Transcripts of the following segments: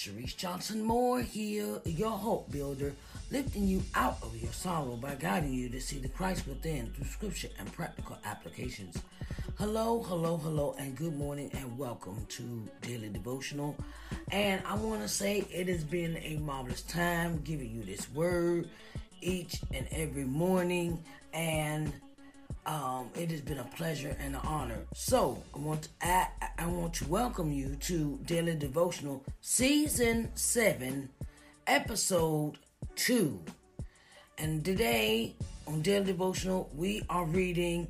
Sharice Johnson Moore here, your hope builder, lifting you out of your sorrow by guiding you to see the Christ within through scripture and practical applications. Hello, hello, hello, and good morning, and welcome to Daily Devotional. And I want to say it has been a marvelous time giving you this word each and every morning. And um, it has been a pleasure and an honor. So I want to I, I want to welcome you to Daily Devotional Season Seven, Episode Two. And today on Daily Devotional we are reading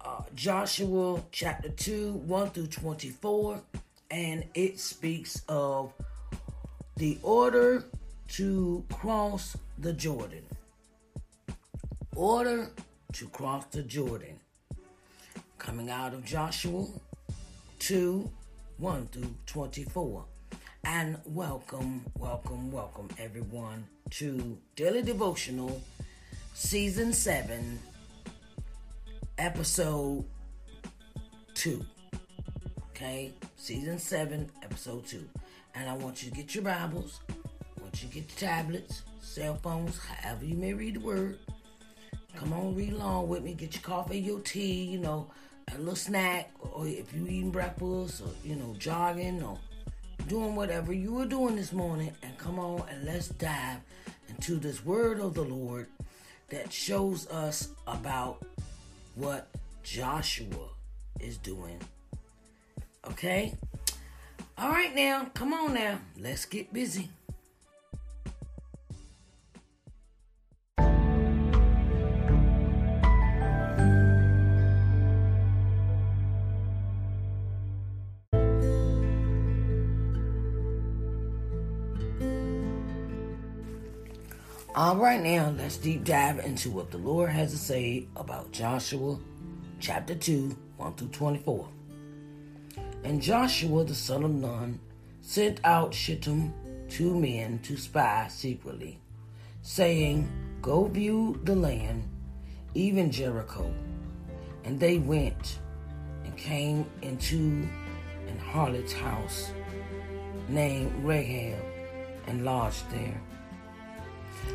uh, Joshua chapter two, one through twenty-four, and it speaks of the order to cross the Jordan. Order to cross the Jordan. Coming out of Joshua 2 1 through 24. And welcome, welcome, welcome everyone to Daily Devotional Season 7, Episode 2. Okay? Season 7, Episode 2. And I want you to get your Bibles, I want you to get your tablets, cell phones, however you may read the word. Come on, read along with me. Get your coffee, your tea, you know, a little snack, or if you eating breakfast, or you know, jogging, or doing whatever you were doing this morning, and come on and let's dive into this word of the Lord that shows us about what Joshua is doing. Okay? All right, now, come on now, let's get busy. All right, now let's deep dive into what the Lord has to say about Joshua chapter 2, 1 through 24. And Joshua the son of Nun sent out Shittim two men to spy secretly, saying, Go view the land, even Jericho. And they went and came into an harlot's house named Rahab and lodged there.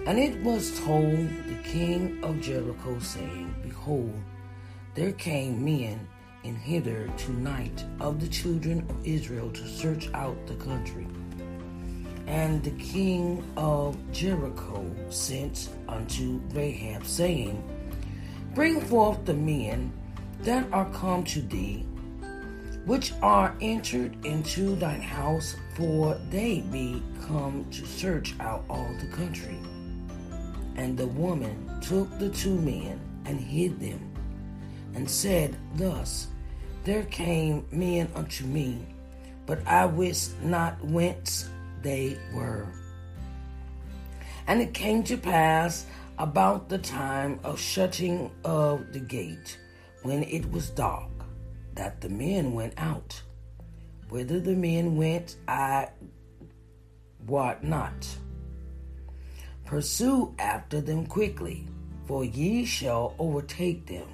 And it was told the king of Jericho, saying, Behold, there came men in hither tonight of the children of Israel to search out the country. And the king of Jericho sent unto Rahab, saying, Bring forth the men that are come to thee, which are entered into thine house, for they be come to search out all the country. And the woman took the two men and hid them, and said thus, There came men unto me, but I wist not whence they were. And it came to pass about the time of shutting of the gate, when it was dark, that the men went out. Whither the men went, I wot not. Pursue after them quickly, for ye shall overtake them.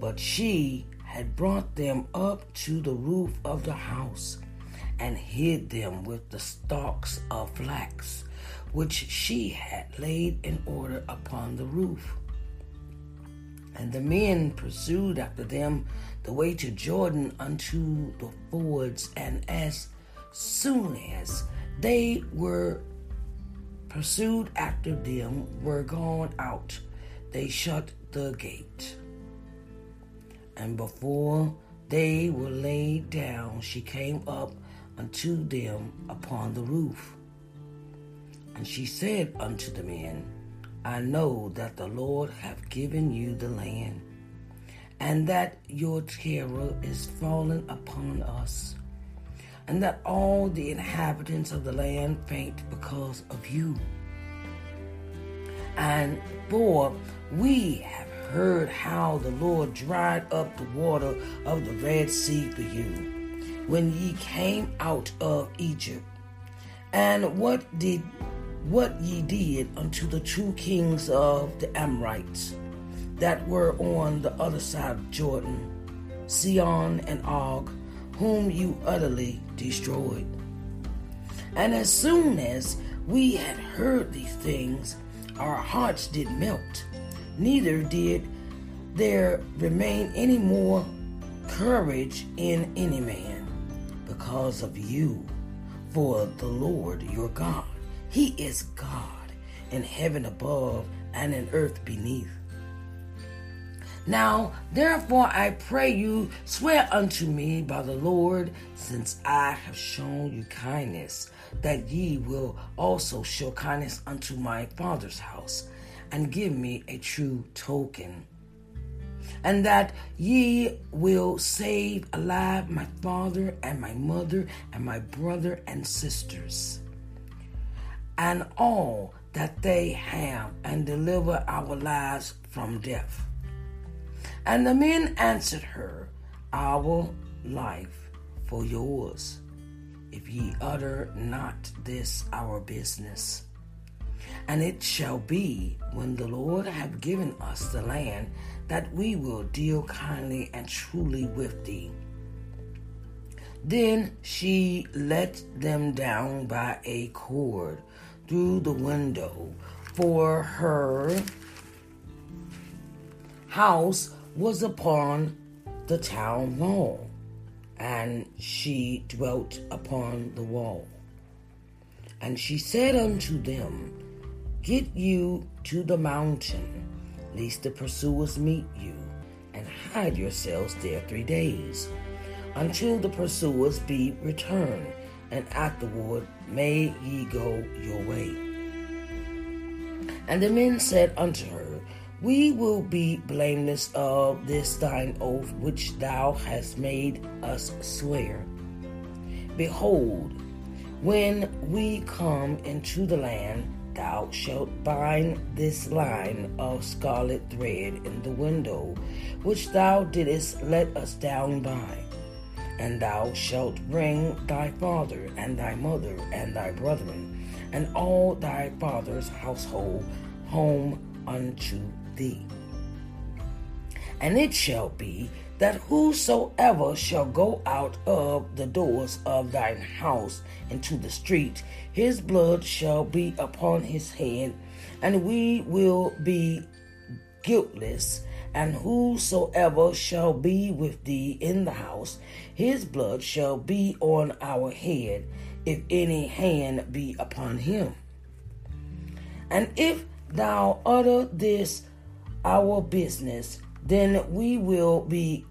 But she had brought them up to the roof of the house, and hid them with the stalks of flax, which she had laid in order upon the roof. And the men pursued after them the way to Jordan unto the fords, and as soon as they were pursued after them were gone out, they shut the gate. And before they were laid down, she came up unto them upon the roof. And she said unto the men, I know that the Lord hath given you the land, and that your terror is fallen upon us, and that all the inhabitants of the land faint because of you. And for we have heard how the Lord dried up the water of the Red Sea for you, when ye came out of Egypt, and what did what ye did unto the two kings of the Amorites that were on the other side of Jordan, Sihon and Og, whom you utterly destroyed. And as soon as we had heard these things, our hearts did melt, neither did there remain any more courage in any man because of you, for the Lord your God he is God in heaven above and in earth beneath. Now, therefore, I pray you, swear unto me by the Lord, since I have shown you kindness, that ye will also show kindness unto my father's house, and give me a true token. And that ye will save alive my father and my mother and my brother and sisters and all that they have, and deliver our lives from death. And the men answered her, Our life for yours, if ye utter not this our business. And it shall be, when the Lord have given us the land, that we will deal kindly and truly with thee. Then she let them down by a cord through the window, for her house was upon the town wall, and she dwelt upon the wall. And she said unto them, Get you to the mountain, lest the pursuers meet you, and hide yourselves there three days, until the pursuers be returned and afterward may ye go your way. And the men said unto her, We will be blameless of this thine oath which thou hast made us swear. Behold, when we come into the land thou shalt bind this line of scarlet thread in the window, which thou didst let us down by. And thou shalt bring thy father and thy mother and thy brethren and all thy father's household home unto thee. And it shall be that whosoever shall go out of the doors of thine house into the street, his blood shall be upon his head, and we will be guiltless. And whosoever shall be with thee in the house, his blood shall be on our head, if any hand be upon him. And if thou utter this our business, then we will be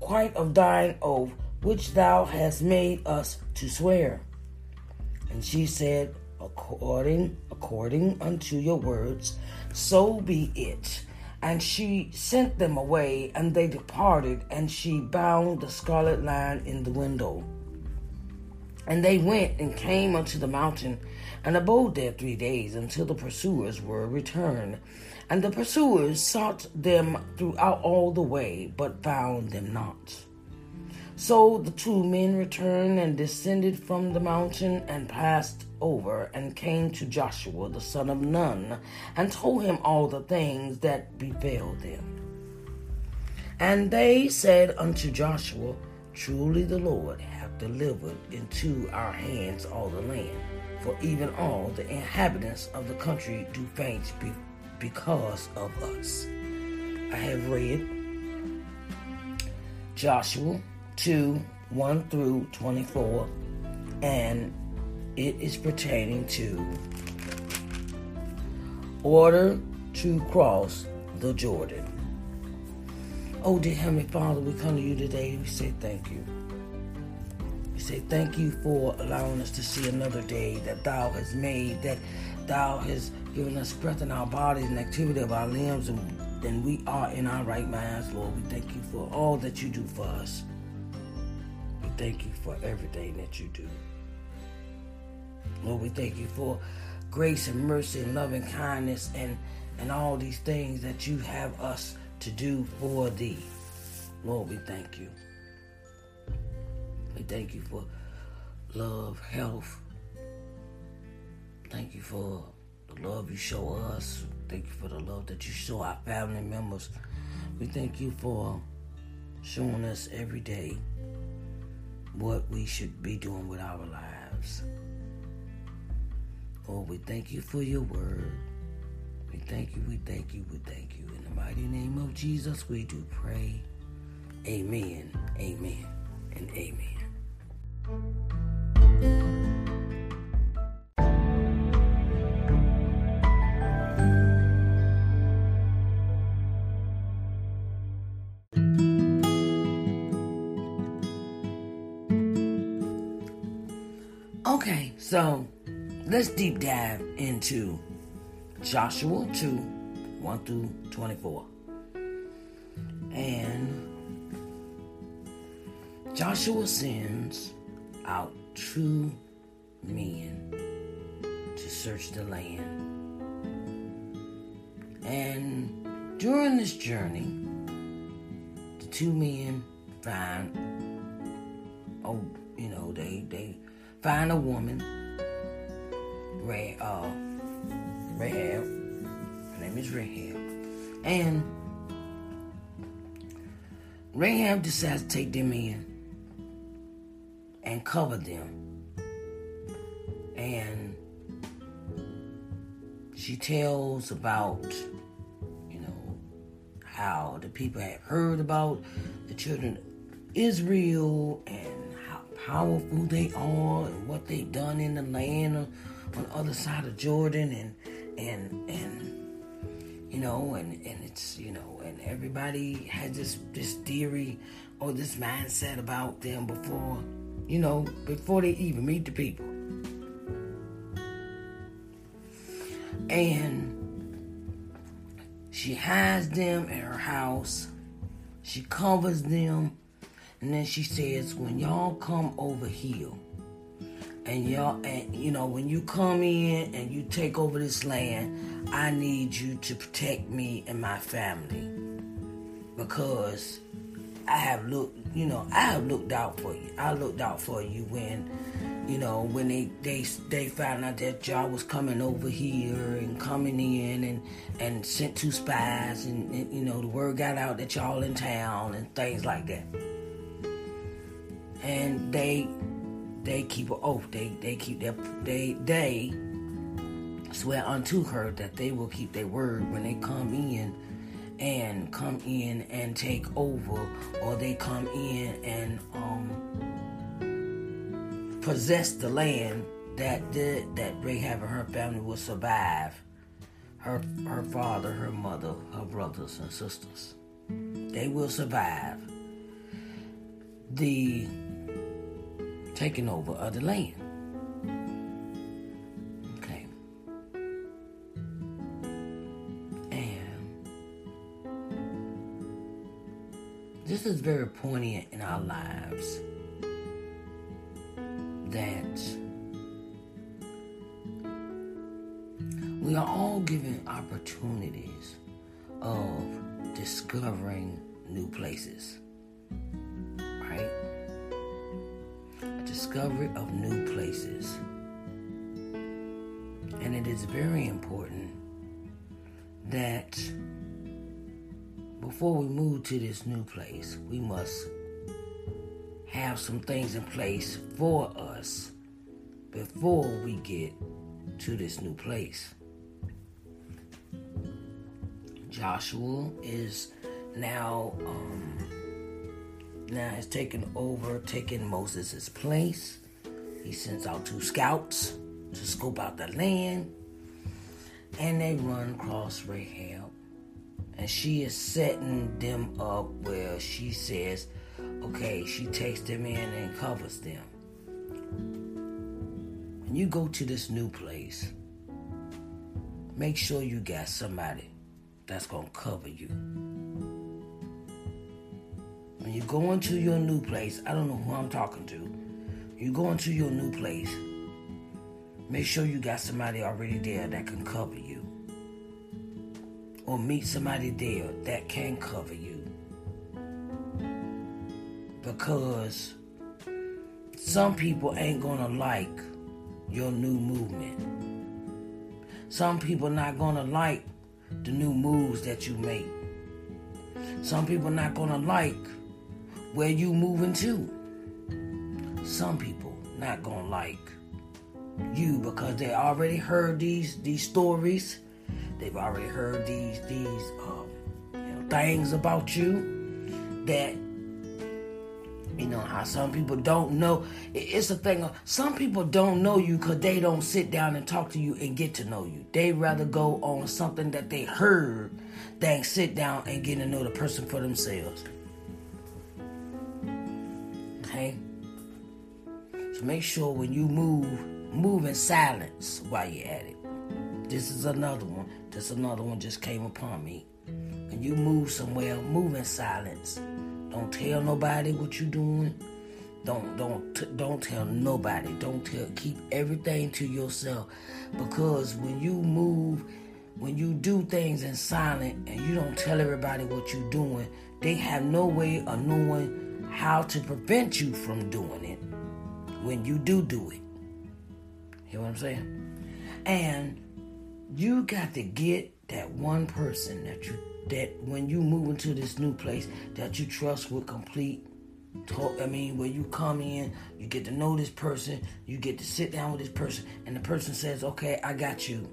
quite of thine oath which thou hast made us to swear. And she said, According according unto your words, so be it. And she sent them away, and they departed, and she bound the scarlet line in the window. And they went and came unto the mountain, and abode there three days until the pursuers were returned. And the pursuers sought them throughout all the way, but found them not. So the two men returned and descended from the mountain and passed over and came to Joshua the son of Nun and told him all the things that befell them. And they said unto Joshua, Truly the Lord delivered into our hands all the land, for even all the inhabitants of the country do faint because of us. I have read Joshua 2 1 through 24, and it is pertaining to order to cross the Jordan. Oh, dear Heavenly Father, we come to you today. We say thank you. Say thank you for allowing us to see another day that Thou has made, that Thou has given us breath in our bodies and activity of our limbs, and then we are in our right minds, Lord. We thank you for all that you do for us. We thank you for everything that you do. Lord, we thank you for grace and mercy and loving kindness and, and all these things that you have us to do for thee. Lord, we thank you. We thank you for love, health. Thank you for the love you show us. Thank you for the love that you show our family members. We thank you for showing us every day what we should be doing with our lives. Lord, we thank you for your word. We thank you, we thank you, we thank you. In the mighty name of Jesus, we do pray. Amen, amen, and amen. Okay, so let's deep dive into Joshua 2 1 through 24. And Joshua sends out two men to search the land. And during this journey, the two men find, oh, you know, they, they find a woman, Ray, uh, Rahab. Her name is Rahab. And Rahab decides to take them in and cover them. And she tells about, you know, how the people had heard about the children of Israel and how powerful they are and what they've done in the land on, the other side of Jordan and and and you know and and it's you know and everybody has this this theory or this mindset about them before you know before they even meet the people. And she hides them in her house. She covers them. And then she says when y'all come over here and y'all and you know when you come in and you take over this land i need you to protect me and my family. Because i have looked you know i have looked out for you i looked out for you when you know when they they they found out that y'all was coming over here and coming in and and sent two spies and, and you know the word got out that y'all in town and things like that and they they keep an oath. They they keep their they they swear unto her that they will keep their word when they come in and come in and take over or they come in and um possess the land that did that Rahab and her family will survive. Her her father, her mother, her brothers and sisters. They will survive the taking over of the land. This is very poignant in our lives that we are all given opportunities of discovering new places. Right? discovery of new places. And it is very important that before we move to this new place, we must have some things in place for us before we get to this new place. Joshua is now um, now has taken over, taking Moses' place. He sends out two scouts to scope out the land, and they run across Rahab. And she is setting them up where she says, okay, she takes them in and covers them. When you go to this new place, make sure you got somebody that's going to cover you. When you go into your new place, I don't know who I'm talking to. You go into your new place, make sure you got somebody already there that can cover you. Or meet somebody there that can cover you. Because some people ain't gonna like your new movement. Some people not gonna like the new moves that you make. Some people not gonna like where you moving to. Some people not gonna like you because they already heard these these stories. They've already heard these these um, you know, things about you that you know how some people don't know. It's a thing some people don't know you because they don't sit down and talk to you and get to know you. They rather go on something that they heard than sit down and get to know the person for themselves. Okay? So make sure when you move, move in silence while you're at it. This is another one. This another one just came upon me. When you move somewhere, move in silence. Don't tell nobody what you're doing. Don't don't don't tell nobody. Don't tell. Keep everything to yourself, because when you move, when you do things in silent and you don't tell everybody what you're doing, they have no way of knowing how to prevent you from doing it when you do do it. Hear what I'm saying? And you got to get that one person that you that when you move into this new place that you trust with complete talk I mean where you come in, you get to know this person, you get to sit down with this person, and the person says, Okay, I got you.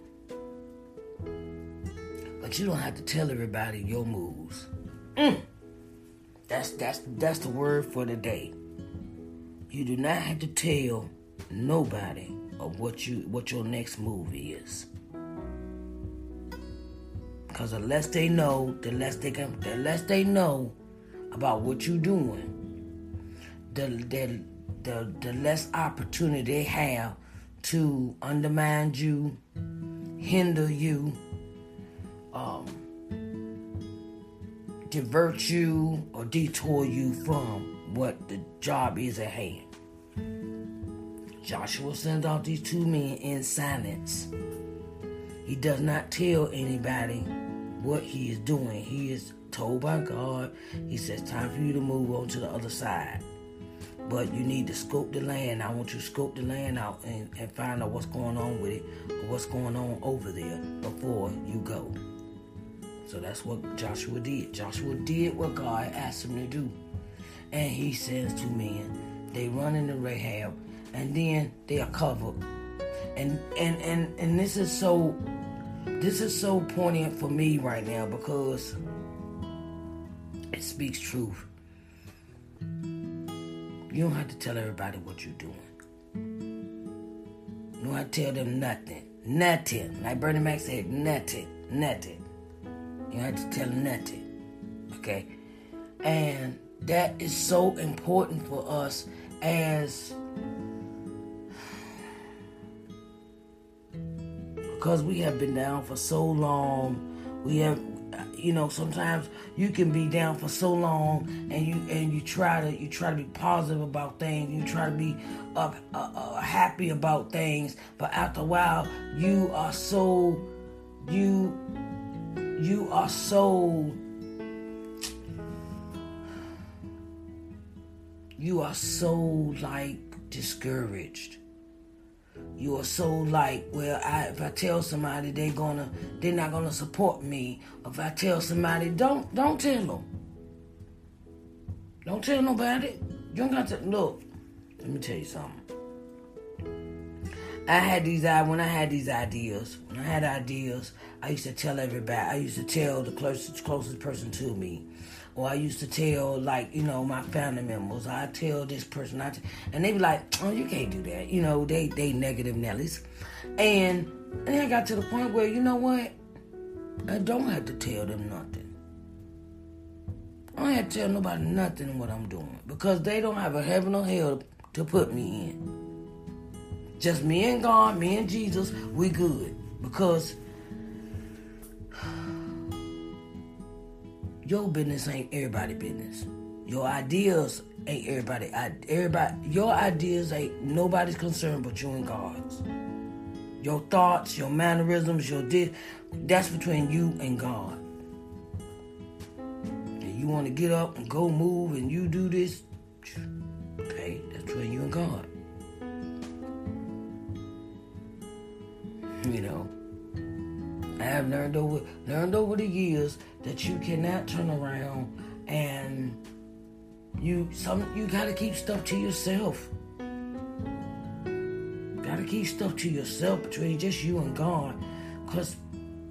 But you don't have to tell everybody your moves. Mm. That's that's that's the word for the day. You do not have to tell nobody of what you what your next move is. Cause the less they know, the less they can the less they know about what you're doing, the the the, the less opportunity they have to undermine you, hinder you, um, divert you, or detour you from what the job is at hand. Joshua sends out these two men in silence. He does not tell anybody what he is doing. He is told by God, He says, Time for you to move on to the other side. But you need to scope the land. I want you to scope the land out and, and find out what's going on with it, what's going on over there before you go. So that's what Joshua did. Joshua did what God asked him to do. And he sends two men. They run into Rahab, and then they are covered. And and and and this is so this is so poignant for me right now because it speaks truth. You don't have to tell everybody what you're doing. You don't have to tell them nothing. Nothing. Like Bernie Mac said, nothing. Nothing. You don't have to tell them nothing. Okay? And that is so important for us as because we have been down for so long. We have you know sometimes you can be down for so long and you and you try to you try to be positive about things. You try to be uh, uh, uh, happy about things. But after a while you are so you you are so you are so like discouraged you are so like, well, I, if I tell somebody they're gonna, they're not gonna support me. If I tell somebody, don't, don't tell them. Don't tell nobody. You don't got to look. Let me tell you something. I had these when I had these ideas. When I had ideas, I used to tell everybody. I used to tell the closest closest person to me or I used to tell like you know my family members. I tell this person, I t- and they be like, "Oh, you can't do that." You know, they they negative Nellies, and and then I got to the point where you know what, I don't have to tell them nothing. I don't have to tell nobody nothing what I'm doing because they don't have a heaven or hell to put me in. Just me and God, me and Jesus, we good because your business ain't everybody business. Your ideas ain't everybody. Everybody, your ideas ain't nobody's concern but you and God's. Your thoughts, your mannerisms, your this, that's between you and God. And you want to get up and go move and you do this, okay, that's between you and God. You know. I have learned over learned over the years that you cannot turn around and you some you gotta keep stuff to yourself. Gotta keep stuff to yourself between just you and God. Cause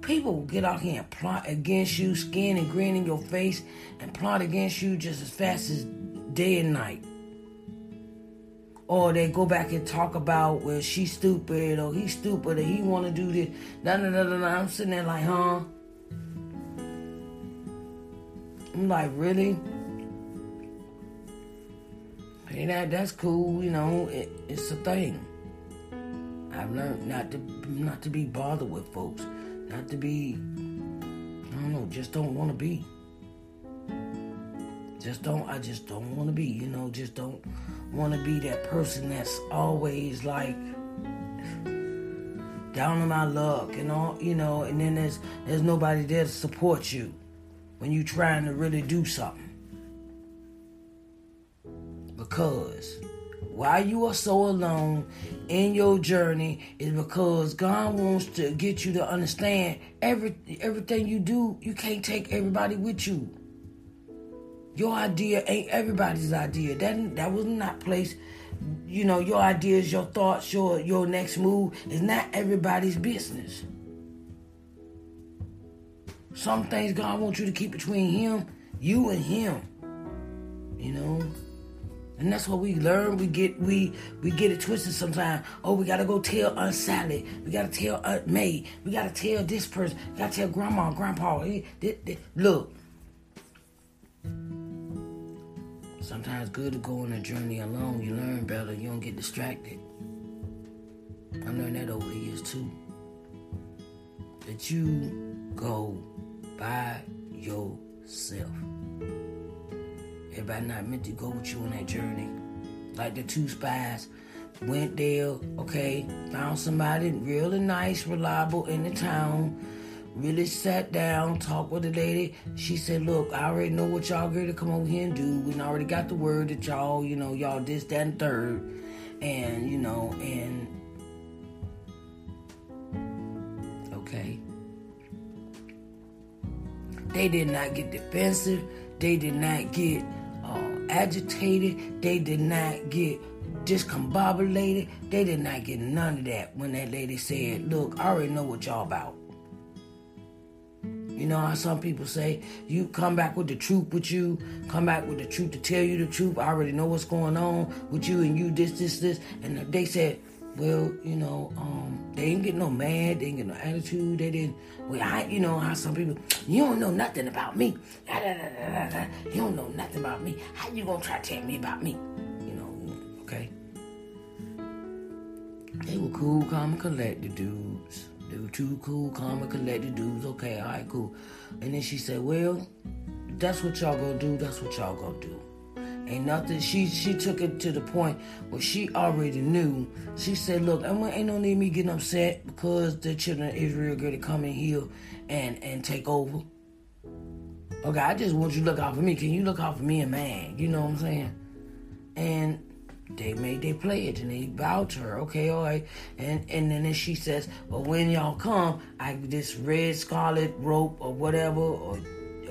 people will get out here and plot against you, skin and grin in your face, and plot against you just as fast as day and night or they go back and talk about well she's stupid or he's stupid or he want to do this. Nah, nah, nah, nah. I'm sitting there like, huh? I'm like, really? Hey, that that's cool. You know, it, it's a thing. I've learned not to not to be bothered with folks, not to be. I don't know, just don't want to be. Just don't. I just don't want to be. You know, just don't want to be that person that's always like down on my luck and all. You know, and then there's there's nobody there to support you when you're trying to really do something. Because why you are so alone in your journey is because God wants to get you to understand every everything you do, you can't take everybody with you. Your idea ain't everybody's idea. That that was not placed. You know, your ideas, your thoughts, your your next move is not everybody's business. Some things God wants you to keep between Him, you and Him. You know. And that's what we learn. We get we we get it twisted sometimes. Oh, we gotta go tell Aunt Sally. We gotta tell Aunt May. We gotta tell this person. We gotta tell Grandma, Grandpa. Look, Sometimes good to go on a journey alone. You learn better. You don't get distracted. I learned that over the years too. That you go by yourself. Everybody not meant to go with you on that journey. Like the two spies went there, okay, found somebody really nice, reliable in the town. Really sat down, talked with the lady. She said, Look, I already know what y'all going to come over here and do. We already got the word that y'all, you know, y'all this, that, and third. And, you know, and okay. They did not get defensive. They did not get uh, agitated. They did not get discombobulated. They did not get none of that when that lady said, Look, I already know what y'all about. You know how some people say, you come back with the truth with you, come back with the truth to tell you the truth. I already know what's going on with you and you, this, this, this. And they said, well, you know, um, they didn't get no mad, they didn't get no attitude, they didn't, well, I, you know how some people, you don't know nothing about me. You don't know nothing about me. How you gonna try to tell me about me? You know, okay. They were cool, calm, and collected dudes. They were two cool, calm, and collected dudes. Okay, all right, cool. And then she said, well, that's what y'all gonna do, that's what y'all gonna do. Ain't nothing. She she took it to the point where she already knew. She said, "Look, I'm, ain't no need me getting upset because the children of Israel going to come in here and and take over. Okay, I just want you to look out for me. Can you look out for me and man? You know what I'm saying? And they made their pledge and they bowed to her. Okay, all right. And and then she says, "Well, when y'all come, I this red scarlet rope or whatever or."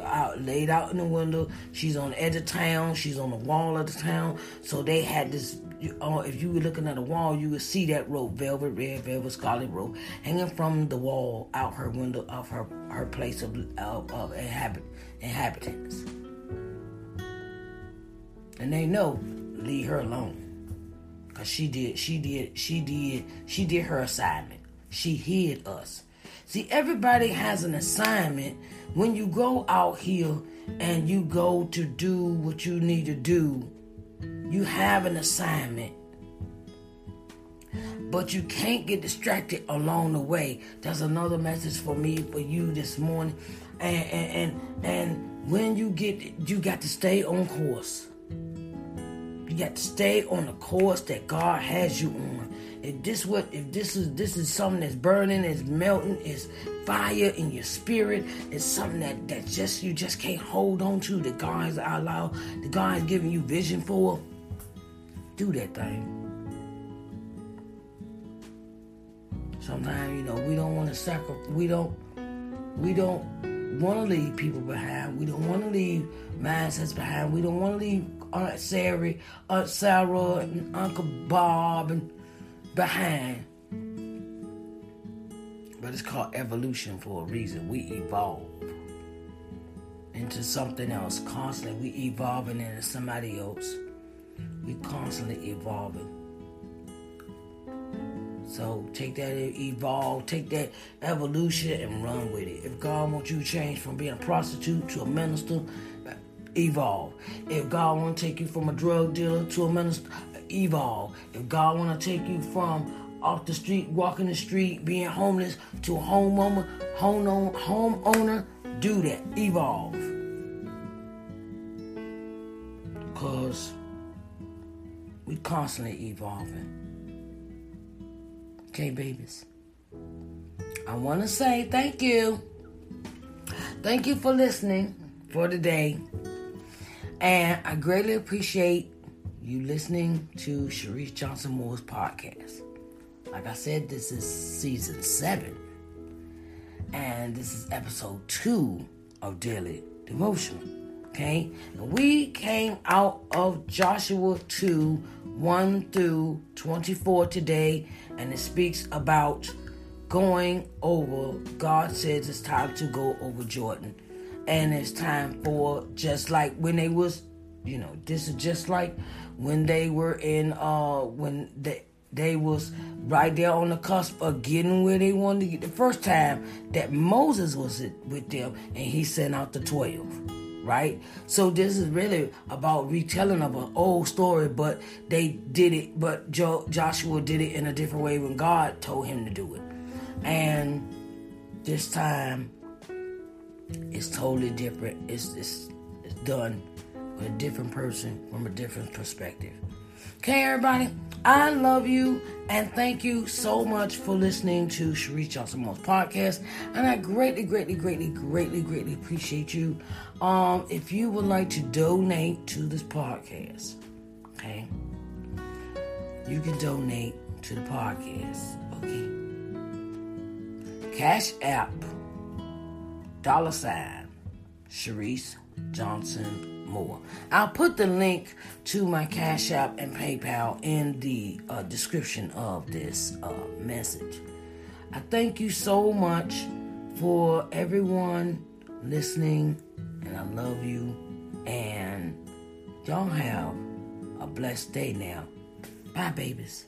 Out laid out in the window. She's on the edge of town. She's on the wall of the town. So they had this. Uh, if you were looking at the wall, you would see that rope, velvet red, velvet scarlet rope, hanging from the wall out her window of her her place of of, of inhabit, inhabitants. And they know, leave her alone, cause she did, she did, she did, she did her assignment. She hid us. See, everybody has an assignment when you go out here and you go to do what you need to do, you have an assignment. But you can't get distracted along the way. That's another message for me, for you this morning. And and and, and when you get you got to stay on course. You got to stay on the course that God has you on. If this what if this is this is something that's burning, is melting, is fire in your spirit, it's something that that just you just can't hold on to that God's allowed, that God's giving you vision for. Do that thing. Sometimes you know we don't want to sacrifice. We don't. We don't want to leave people behind. We don't want to leave mindsets behind. We don't want to leave Aunt Sarah, Aunt Sarah, and Uncle Bob and behind. But it's called evolution for a reason. We evolve into something else constantly. We evolving into somebody else. We constantly evolving. So take that evolve, take that evolution and run with it. If God wants you to change from being a prostitute to a minister, evolve. If God want to take you from a drug dealer to a minister, evolve. If God want to take you from off the street, walking the street, being homeless to a homeowner, home homeowner, do that. Evolve. Cause we constantly evolving. Okay, babies. I want to say thank you. Thank you for listening for today. And I greatly appreciate you listening to Sharice Johnson Moore's podcast. Like I said, this is season seven, and this is episode two of Daily Devotional. Okay, and we came out of Joshua 2 1 through 24 today, and it speaks about going over. God says it's time to go over Jordan, and it's time for just like when they was, you know, this is just like when they were in uh when they they was right there on the cusp of getting where they wanted to get. The first time that Moses was with them and he sent out the 12 right? So this is really about retelling of an old story but they did it but jo- joshua did it in a different way when god told him to do it. And this time it's totally different. It's, it's, it's done a different person from a different perspective Okay, everybody, I love you and thank you so much for listening to Sharice Johnson Moore's podcast. And I greatly, greatly, greatly, greatly, greatly appreciate you. Um, if you would like to donate to this podcast, okay, you can donate to the podcast, okay? Cash App, dollar sign, Sharice Johnson Moore. I'll put the link to my Cash App and PayPal in the uh, description of this uh, message. I thank you so much for everyone listening, and I love you. And y'all have a blessed day now. Bye, babies.